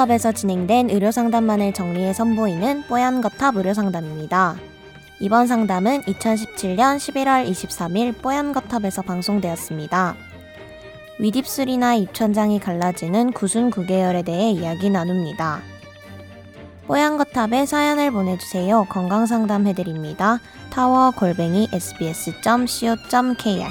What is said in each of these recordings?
뽀얀거탑에서 진행된 의료상담만을 정리해 선보이는 뽀얀거탑 의료상담입니다. 이번 상담은 2017년 11월 23일 뽀얀거탑에서 방송되었습니다. 윗입술이나 입천장이 갈라지는 구순 구개열에 대해 이야기 나눕니다. 뽀얀거탑에 사연을 보내주세요. 건강상담 해드립니다. 타워 골뱅이 sbs.co.kr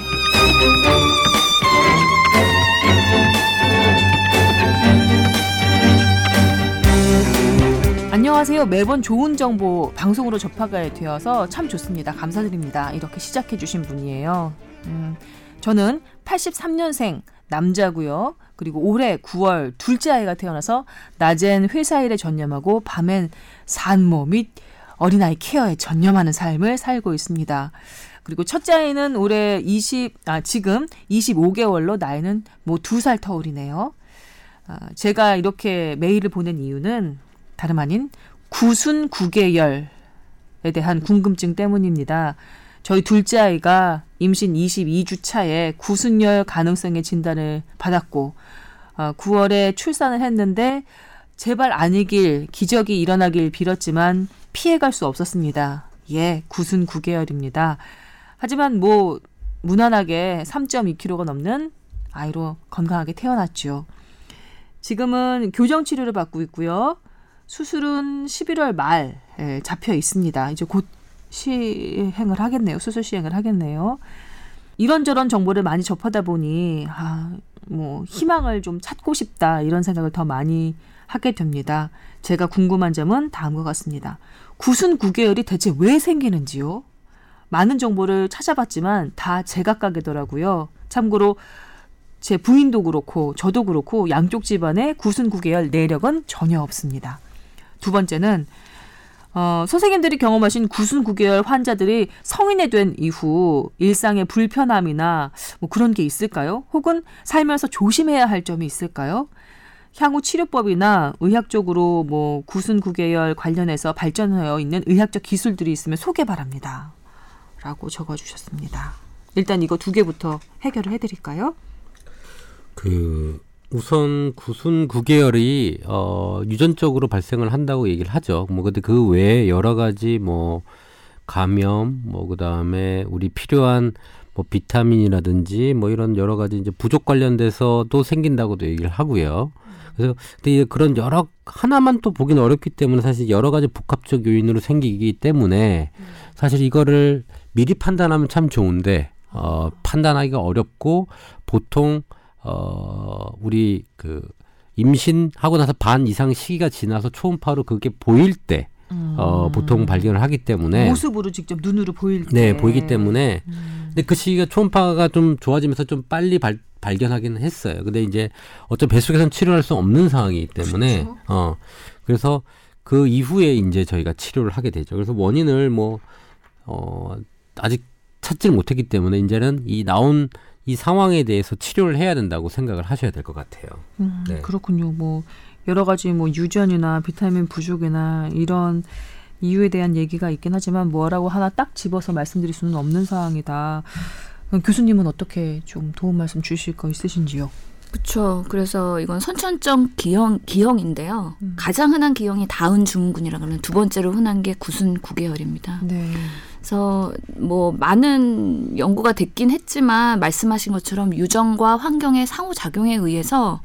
안녕하세요. 매번 좋은 정보 방송으로 접하게 되어서 참 좋습니다. 감사드립니다. 이렇게 시작해 주신 분이에요. 음, 저는 83년생 남자고요. 그리고 올해 9월 둘째 아이가 태어나서 낮엔 회사 일에 전념하고 밤엔 산모 및 어린아이 케어에 전념하는 삶을 살고 있습니다. 그리고 첫째 아이는 올해 20, 아, 지금 25개월로 나이는 뭐 두 살 터울이네요. 아, 제가 이렇게 메일을 보낸 이유는 다름 아닌 구순 구개열에 대한 궁금증 때문입니다. 저희 둘째 아이가 임신 22주 차에 구순열 가능성의 진단을 받았고 어, 9월에 출산을 했는데 제발 아니길 기적이 일어나길 빌었지만 피해갈 수 없었습니다. 예, 구순 9개월입니다. 하지만 뭐 무난하게 3.2kg가 넘는 아이로 건강하게 태어났죠. 지금은 교정 치료를 받고 있고요. 수술은 11월 말에 잡혀 있습니다. 이제 곧 시행을 하겠네요. 수술 시행을 하겠네요. 이런저런 정보를 많이 접하다 보니 아, 뭐 희망을 좀 찾고 싶다 이런 생각을 더 많이 하게 됩니다. 제가 궁금한 점은 다음과 같습니다. 구순 구개열이 대체 왜 생기는지요? 많은 정보를 찾아봤지만 다 제각각이더라고요. 참고로 제 부인도 그렇고 저도 그렇고 양쪽 집안에 구순 구개열 내력은 전혀 없습니다. 두 번째는 어, 선생님들이 경험하신 구순 구개열 환자들이 성인이 된 이후 일상의 불편함이나 뭐 그런 게 있을까요? 혹은 살면서 조심해야 할 점이 있을까요? 향후 치료법이나 의학적으로 뭐 구순 구개열 관련해서 발전하여 있는 의학적 기술들이 있으면 소개 바랍니다. 라고 적어주셨습니다. 일단 이거 두 개부터 해결을 해드릴까요? 그 우선 구순 구개열이 어 유전적으로 발생을 한다고 얘기를 하죠. 뭐 근데 그 외에 여러 가지 뭐 감염 뭐 그다음에 우리 필요한 뭐 비타민이라든지 뭐 이런 여러 가지 이제 부족 관련돼서도 생긴다고도 얘기를 하고요. 그래서 근데 이제 그런 여러 하나만 또 보기는 어렵기 때문에 사실 여러 가지 복합적 요인으로 생기기 때문에 사실 이거를 미리 판단하면 참 좋은데 어 판단하기가 어렵고 보통 어, 우리 그 임신하고 나서 반 이상 시기가 지나서 초음파로 그게 보일 때 음. 어, 보통 발견을 하기 때문에 모습으로 직접 눈으로 보일 때 네, 보이기 때문에 음. 근데 그 시기가 초음파가 좀 좋아지면서 좀 빨리 발, 발견하기는 했어요. 근데 이제 어차피 뱃속에서는 치료할 수 없는 상황이기 때문에 그렇죠. 어 그래서 그 이후에 이제 저희가 치료를 하게 되죠. 그래서 원인을 뭐 어, 아직 찾지를 못했기 때문에 이제는 이 나온 이 상황에 대해서 치료를 해야 된다고 생각을 하셔야 될 것 같아요. 음, 네. 그렇군요. 뭐 여러 가지 뭐 유전이나 비타민 부족이나 이런 이유에 대한 얘기가 있긴 하지만 뭐라고 하나 딱 집어서 말씀드릴 수는 없는 상황이다. 교수님은 어떻게 좀 도움 말씀 주실 거 있으신지요? 그렇죠. 그래서 이건 선천적 기형 기형인데요. 음. 가장 흔한 기형이 다운 증후군이라 그러는 두 번째로 흔한 게 구순 구개열입니다. 네. 그래서 뭐 많은 연구가 됐긴 했지만 말씀하신 것처럼 유전과 환경의 상호작용에 의해서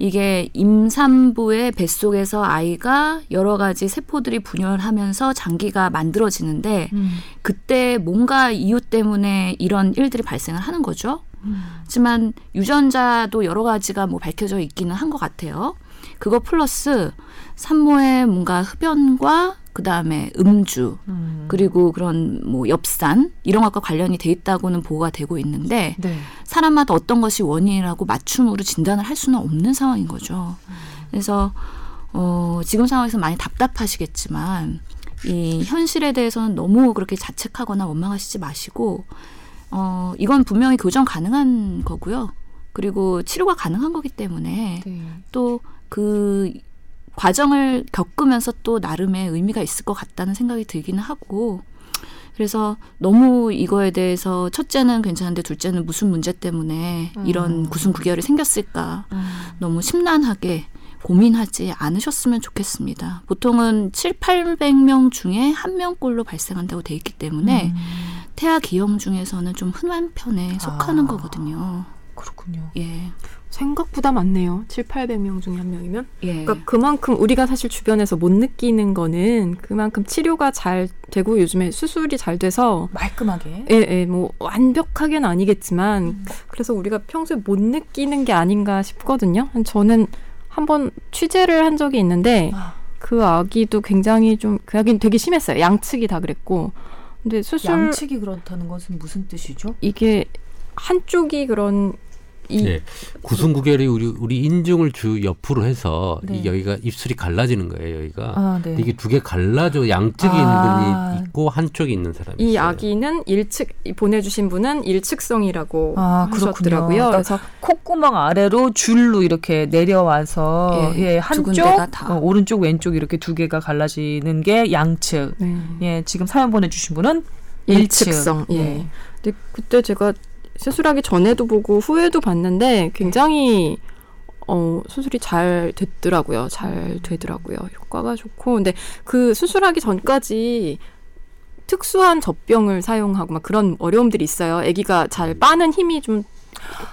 이게 임산부의 뱃속에서 아이가 여러 가지 세포들이 분열하면서 장기가 만들어지는데 음. 그때 뭔가 이유 때문에 이런 일들이 발생을 하는 거죠. 음. 하지만 유전자도 여러 가지가 뭐 밝혀져 있기는 한 것 같아요. 그거 플러스 산모의 뭔가 흡연과 그 다음에 음주 음. 그리고 그런 뭐 엽산 이런 것과 관련이 돼 있다고는 보고가 되고 있는데 네. 사람마다 어떤 것이 원인이라고 맞춤으로 진단을 할 수는 없는 상황인 거죠. 음. 그래서 어 지금 상황에서 많이 답답하시겠지만 이 현실에 대해서는 너무 그렇게 자책하거나 원망하시지 마시고 어 이건 분명히 교정 가능한 거고요. 그리고 치료가 가능한 거기 때문에 네. 또그 과정을 겪으면서 또 나름의 의미가 있을 것 같다는 생각이 들기는 하고 그래서 너무 이거에 대해서 첫째는 괜찮은데 둘째는 무슨 문제 때문에 음. 이런 구순 구결이 생겼을까 음. 너무 심란하게 고민하지 않으셨으면 좋겠습니다. 보통은 7, 800명 중에 한 명꼴로 발생한다고 돼 있기 때문에 음. 태아 기형 중에서는 좀 흔한 편에 속하는 아, 거거든요. 그렇군요. 예. 생각보다 많네요. 7, 800명 중에 한 명이면. 예. 그러니까 그만큼 우리가 사실 주변에서 못 느끼는 거는 그만큼 치료가 잘 되고 요즘에 수술이 잘 돼서 말끔하게. 예, 예. 뭐 완벽하게는 아니겠지만 음. 그래서 우리가 평소에 못 느끼는 게 아닌가 싶거든요. 저는 한번 취재를 한 적이 있는데 아. 그 아기도 굉장히 좀그 아기는 되게 심했어요. 양측이 다 그랬고. 근데 수술 양측이 그렇다는 것은 무슨 뜻이죠? 이게 한쪽이 그런 이 네. 구순구결이 우리 우리 인중을 주 옆으로 해서 네. 이 여기가 입술이 갈라지는 거예요. 여기가 아, 네. 이게 두 개 갈라져 양측에 아. 있는 분이 있고 한쪽에 있는 사람이 이 있어요. 아기는 일측 보내주신 분은 일측성이라고 아, 하셨더라고요. 그러니까 그래서 콧구멍 아래로 줄로 이렇게 내려와서 예, 예 한쪽 어, 오른쪽 왼쪽 이렇게 두 개가 갈라지는 게 양측. 네. 예 지금 사연 보내주신 분은 일측성. 예. 예. 근데 그때 제가 수술하기 전에도 보고 후에도 봤는데 굉장히 어, 수술이 잘 됐더라고요. 잘 되더라고요. 효과가 좋고. 근데 그 수술하기 전까지 특수한 젖병을 사용하고 막 그런 어려움들이 있어요. 아기가 잘 빠는 힘이 좀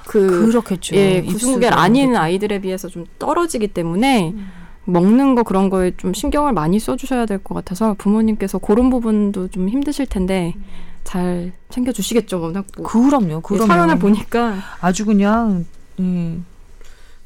그, 그렇겠죠. 예, 구순구결 아닌 아이들에 비해서 좀 떨어지기 때문에 음. 먹는 거 그런 거에 좀 신경을 많이 써주셔야 될 것 같아서 부모님께서 그런 부분도 좀 힘드실 텐데 음. 잘 챙겨주시겠죠, 워낙 뭐. 그럼요, 그럼요. 사연을 보니까 아주 그냥. 음.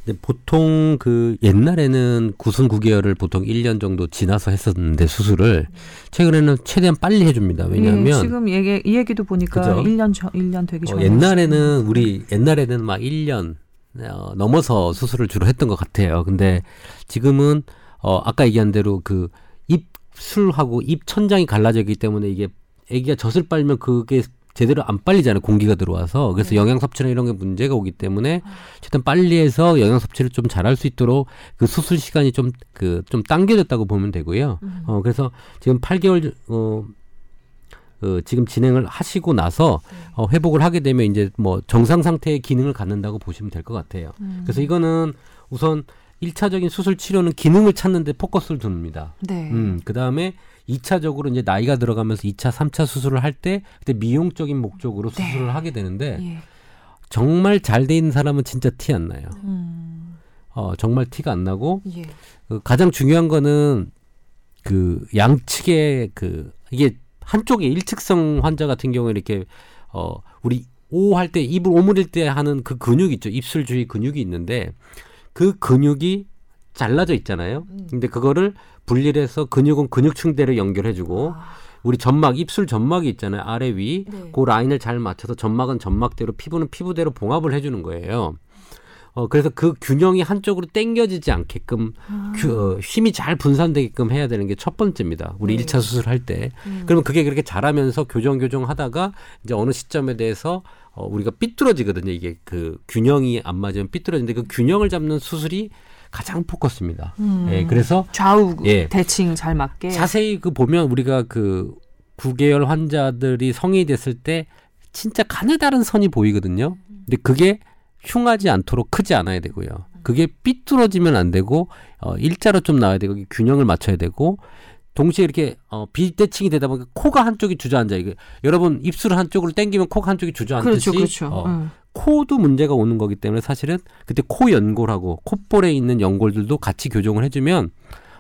네, 보통 그 옛날에는 구순 9개월을 보통 1년 정도 지나서 했었는데 수술을 최근에는 최대한 빨리 해줍니다. 왜냐하면 예, 지금 얘기 이 얘기도 보니까 그죠? 1년 전 1년 되기 전에 어, 옛날에는 우리 옛날에는 막 1년 어, 넘어서 수술을 주로 했던 것 같아요. 근데 지금은 어 아까 얘기한 대로 그 입술하고 입 천장이 갈라졌기 때문에 이게 아기가 젖을 빨면 그게 제대로 안 빨리잖아요. 공기가 들어와서. 그래서 네. 영양 섭취나 이런 게 문제가 오기 때문에 최대한 빨리 해서 영양 섭취를 좀 잘할 수 있도록 그 수술 시간이 좀 그좀 그, 당겨졌다고 보면 되고요. 음. 어 그래서 지금 8개월 어 어, 지금 진행을 하시고 나서 네. 어, 회복을 하게 되면 이제 뭐 정상 상태의 기능을 갖는다고 보시면 될 것 같아요. 음. 그래서 이거는 우선 일차적인 수술 치료는 기능을 찾는 데 포커스를 둡니다. 네. 음, 그다음에 이차적으로 이제 나이가 들어가면서 이차삼차 수술을 할 때 그때 미용적인 목적으로 네. 수술을 네. 하게 되는데 예. 정말 잘 돼 있는 사람은 진짜 티 안 나요. 음. 어, 정말 티가 안 나고 예. 그 가장 중요한 거는 그 양측의 그 이게 한쪽에 일측성 환자 같은 경우에 이렇게 어 우리 오 할 때 입을 오므릴 때 하는 그 근육 있죠. 입술 주위 근육이 있는데 그 근육이 잘라져 있잖아요. 음. 근데 그거를 분리를 해서 근육은 근육 층대로 연결해주고 아. 우리 점막 입술 점막이 있잖아요 아래 위 네. 그 라인을 잘 맞춰서 점막은 점막대로 피부는 피부대로 봉합을 해주는 거예요. 어 그래서 그 균형이 한쪽으로 땡겨지지 않게끔 아. 그, 어, 힘이 잘 분산되게끔 해야 되는 게 첫 번째입니다. 우리 네. 1차 수술할 때. 음. 그러면 그게 그렇게 잘하면서 교정 교정 하다가 이제 어느 시점에 대해서 어 우리가 삐뚤어지거든요. 이게 그 균형이 안 맞으면 삐뚤어지는데 그 균형을 잡는 수술이 가장 포커스입니다. 음. 예, 그래서 좌우 예, 대칭 잘 맞게 자세히 그 보면 우리가 그 9개월 환자들이 성인이 됐을 때 진짜 가느다란 선이 보이거든요. 근데 그게 흉하지 않도록 크지 않아야 되고요. 그게 삐뚤어지면 안 되고 어 일자로 좀 나와야 되고 균형을 맞춰야 되고 동시에 이렇게 어 비대칭이 되다 보니까 코가 한쪽이 주저앉아 이게 여러분 입술 한쪽으로 당기면 코가 한쪽이 주저앉듯이 그렇죠, 그렇죠. 어, 음. 코도 문제가 오는 거기 때문에 사실은 그때 코 연골하고 콧볼에 있는 연골들도 같이 교정을 해주면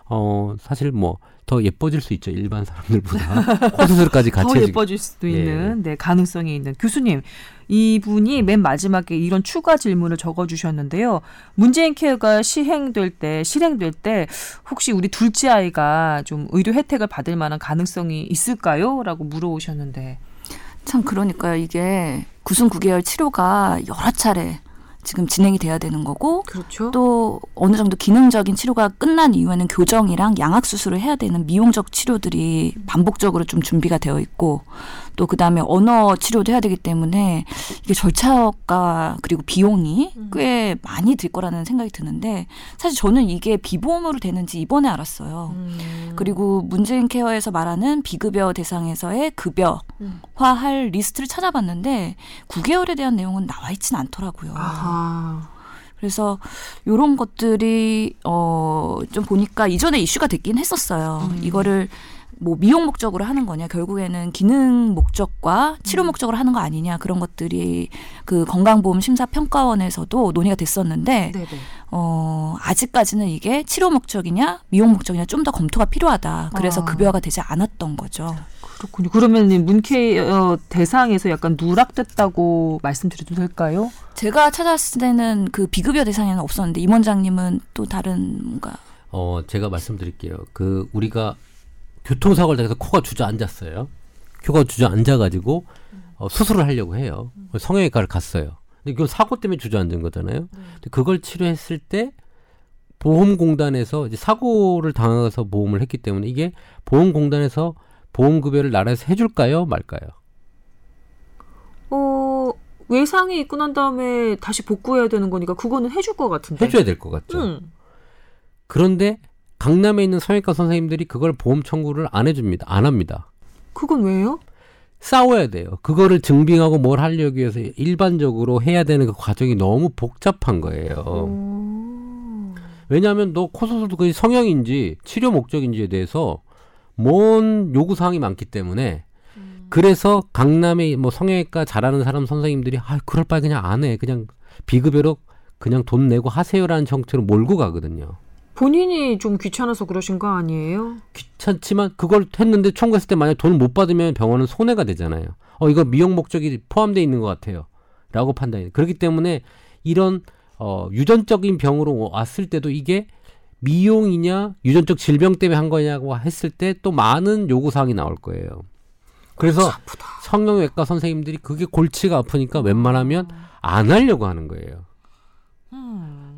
어 사실 뭐 더 예뻐질 수 있죠 일반 사람들보다 코 수술까지 같이 더 예뻐질 수도 예. 있는 네 가능성이 있는 교수님 이분이 맨 마지막에 이런 추가 질문을 적어 주셨는데요 문재인 케어가 시행될 때 실행될 때 혹시 우리 둘째 아이가 좀 의료 혜택을 받을 만한 가능성이 있을까요?라고 물어오셨는데 참 그러니까요. 이게 구순 9개월 치료가 여러 차례 지금 진행이 돼야 되는 거고 그렇죠. 또 어느 정도 기능적인 치료가 끝난 이후에는 교정이랑 양악 수술을 해야 되는 미용적 치료들이 반복적으로 좀 준비가 되어 있고 또 그다음에 언어 치료도 해야 되기 때문에 이게 절차가 그리고 비용이 음. 꽤 많이 들 거라는 생각이 드는데 사실 저는 이게 비보험으로 되는지 이번에 알았어요. 음. 그리고 문재인 케어에서 말하는 비급여 대상에서의 급여화할 리스트를 찾아봤는데 구개열에 대한 내용은 나와 있지는 않더라고요. 아 하. 그래서 요런 것들이 어 좀 보니까 이전에 이슈가 됐긴 했었어요. 음. 이거를 뭐 미용 목적으로 하는 거냐 결국에는 기능 목적과 치료 음. 목적으로 하는 거 아니냐 그런 것들이 그 건강보험 심사평가원에서도 논의가 됐었는데 네네. 어 아직까지는 이게 치료 목적이냐 미용 목적이냐 좀 더 검토가 필요하다 그래서 아. 급여가 되지 않았던 거죠. 그렇군요. 그러면 이 문케 어 대상에서 약간 누락됐다고 말씀드려도 될까요? 제가 찾았을 때는 그 비급여 대상에는 없었는데 임 원장님은 또 다른 뭔가 어, 제가 말씀드릴게요. 그 우리가 교통사고를 당해서 코가 주저앉았어요. 코가 주저앉아가지고 어, 수술을 하려고 해요. 성형외과를 갔어요. 근데 그건 사고 때문에 주저앉은 거잖아요. 근데 그걸 치료했을 때 보험공단에서 이제 사고를 당해서 보험을 했기 때문에 이게 보험공단에서 보험급여를 나라에서 해줄까요, 말까요? 어 외상이 있고 난 다음에 다시 복구해야 되는 거니까 그거는 해줄 것 같은데. 해줘야 될 것 같죠. 응. 그런데 강남에 있는 성형외과 선생님들이 그걸 보험 청구를 안 해줍니다. 안 합니다. 그건 왜요? 싸워야 돼요. 그거를 증빙하고 뭘 하려기 위해서 일반적으로 해야 되는 그 과정이 너무 복잡한 거예요. 오. 왜냐하면 너 코 수술도 그 성형인지 치료 목적인지에 대해서 뭔 요구 사항이 많기 때문에 그래서 강남에 뭐 성형외과 잘하는 사람 선생님들이 아 그럴 바에 그냥 안 해. 그냥 비급여로 그냥 돈 내고 하세요라는 형태로 몰고 가거든요. 본인이 좀 귀찮아서 그러신 거 아니에요? 귀찮지만 그걸 했는데 청구했을 때 만약 돈을 못 받으면 병원은 손해가 되잖아요. 어 이거 미용 목적이 포함되어 있는 것 같아요. 라고 판단이 그렇기 때문에 이런 어 유전적인 병으로 왔을 때도 이게 미용이냐 유전적 질병 때문에 한 거냐고 했을 때 또 많은 요구 사항이 나올 거예요. 그래서 성형외과 선생님들이 그게 골치가 아프니까 웬만하면 안 하려고 하는 거예요.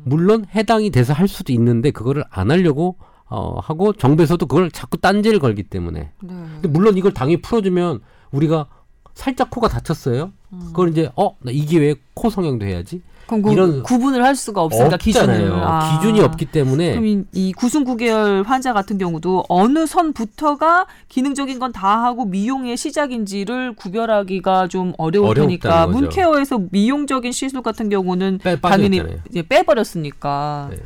물론 해당이 돼서 할 수도 있는데 그거를 안 하려고 어 하고 정부에서도 그걸 자꾸 딴지를 걸기 때문에 네. 근데 물론 이걸 당연히 풀어주면 우리가 살짝 코가 다쳤어요. 그걸 이제 어, 나 이 기회에 코 성형도 해야지. 그럼 그 이런- 구분을 할 수가 없으니까 없잖아요. 기준을. 아. 기준이 없기 때문에 그럼 이, 이 구순구계열 환자 같은 경우도 어느 선부터가 기능적인 건 다 하고 미용의 시작인지를 구별하기가 좀 어려울 테니까. 문케어에서 미용적인 시술 같은 경우는 빼 당연히. 이제 빼버렸으니까 네.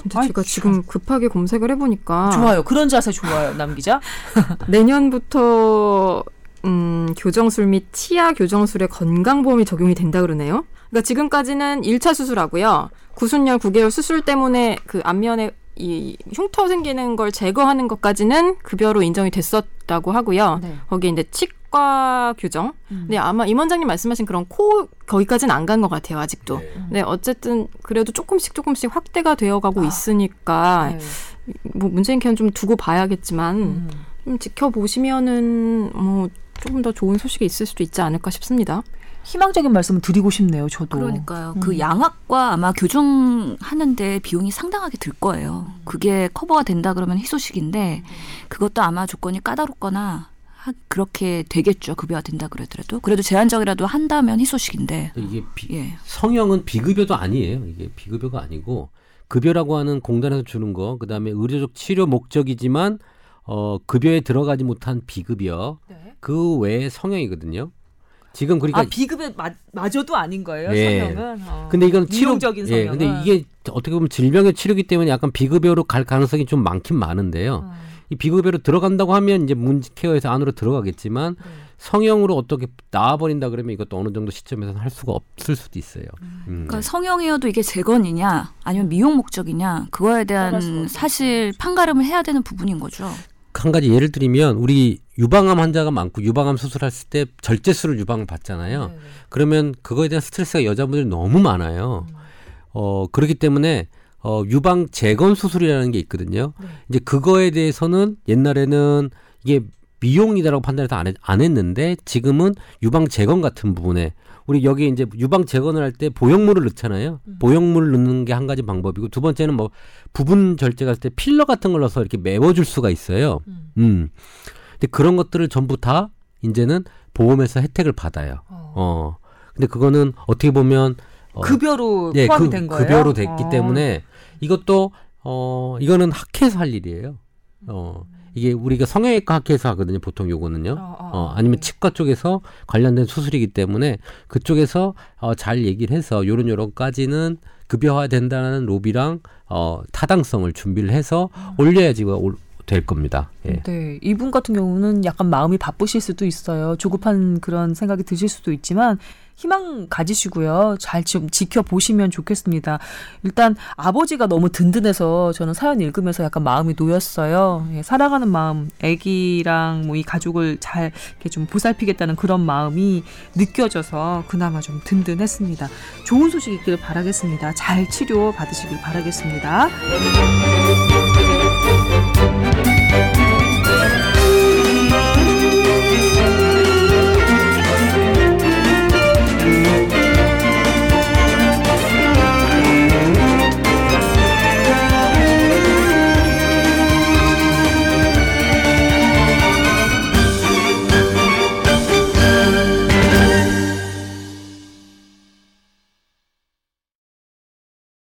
근데 아이, 제가 지금 급하게 검색을 해보니까 좋아요. 그런 자세 좋아요, 남 기자. 내년부터 음, 교정술 및 치아 교정술에 건강보험이 적용이 된다 그러네요. 그러니까 지금까지는 1차 수술하고요. 구순열 9개월 수술 때문에 그 안면에 이 흉터 생기는 걸 제거하는 것까지는 급여로 인정이 됐었다고 하고요. 네. 거기에 이제 치과 교정. 음. 근데 아마 임 원장님 말씀하신 그런 코 거기까지는 안 간 것 같아요. 아직도. 네. 네, 어쨌든 그래도 조금씩 조금씩 확대가 되어가고 있으니까 네. 뭐 문재인 캠좀 두고 봐야겠지만 음. 좀 지켜보시면은 뭐 조금 더 좋은 소식이 있을 수도 있지 않을까 싶습니다. 희망적인 말씀을 드리고 싶네요, 저도. 그러니까요. 음. 그 양악과 아마 교정하는데 비용이 상당하게 들 거예요. 그게 커버가 된다 그러면 희소식인데 그것도 아마 조건이 까다롭거나 하- 그렇게 되겠죠. 급여가 된다 그러더라도 그래도 제한적이라도 한다면 희소식인데 이게 비- 예. 성형은 비급여도 아니에요. 이게 비급여가 아니고 급여라고 하는 공단에서 주는 거, 그 다음에 의료적 치료 목적이지만 어 급여에 들어가지 못한 비급여 네. 그 외에 성형이거든요. 지금 그러니까 아 비급여 마, 마저도 아닌 거예요, 예. 성형은. 어. 근데 이건 치료 미용적인 예, 성형은. 근데 이게 어떻게 보면 질병의 치료기 때문에 약간 비급여로 갈 가능성이 좀 많긴 많은데요. 어. 이 비급여로 들어간다고 하면 이제 문케어에서 안으로 들어가겠지만 네. 성형으로 어떻게 나와버린다 그러면 이것도 어느 정도 시점에서는 할 수가 없을 수도 있어요. 음. 그러니까 성형이어도 이게 재건이냐 아니면 미용 목적이냐 그거에 대한 사실 판가름을 해야 되는 부분인 거죠. 한 가지 예를 들면 우리 유방암 환자가 많고 유방암 수술했을 때 절제술을 유방을 받잖아요. 네. 그러면 그거에 대한 스트레스가 여자분들이 너무 많아요. 어 그렇기 때문에 어 유방 재건 수술이라는 게 있거든요. 네. 이제 그거에 대해서는 옛날에는 이게 미용이다라고 판단해서 안, 했, 안 했는데 지금은 유방 재건 같은 부분에 우리 여기 이제 유방 재건을 할 때 보형물을 넣잖아요. 보형물을 넣는 게 한 가지 방법이고 두 번째는 뭐 부분 절제가 할때 필러 같은 걸 넣어서 이렇게 메워줄 수가 있어요. 음. 음. 근데 그런 것들을 전부 다 이제는 보험에서 혜택을 받아요. 어. 어. 근데 그거는 어떻게 보면 어, 급여로 예, 포함이 그, 된 거예요. 급여로 됐기 어. 때문에 이것도 어 이거는 학회에서 할 일이에요. 어 이게 우리가 성형외과 학회에서 하거든요. 보통 요거는요. 어, 어, 어, 아니면 치과 쪽에서 관련된 수술이기 때문에 그쪽에서 어, 잘 얘기를 해서 요런 요런까지는 급여화 된다는 로비랑 어, 타당성을 준비를 해서 올려야지 올, 될 겁니다. 예. 네, 이분 같은 경우는 약간 마음이 바쁘실 수도 있어요. 조급한 그런 생각이 드실 수도 있지만 희망 가지시고요. 잘 좀 지켜보시면 좋겠습니다. 일단 아버지가 너무 든든해서 저는 사연 읽으면서 약간 마음이 놓였어요. 예, 살아가는 마음, 아기랑 뭐 이 가족을 잘 이렇게 좀 보살피겠다는 그런 마음이 느껴져서 그나마 좀 든든했습니다. 좋은 소식 있기를 바라겠습니다. 잘 치료 받으시길 바라겠습니다. Thank you.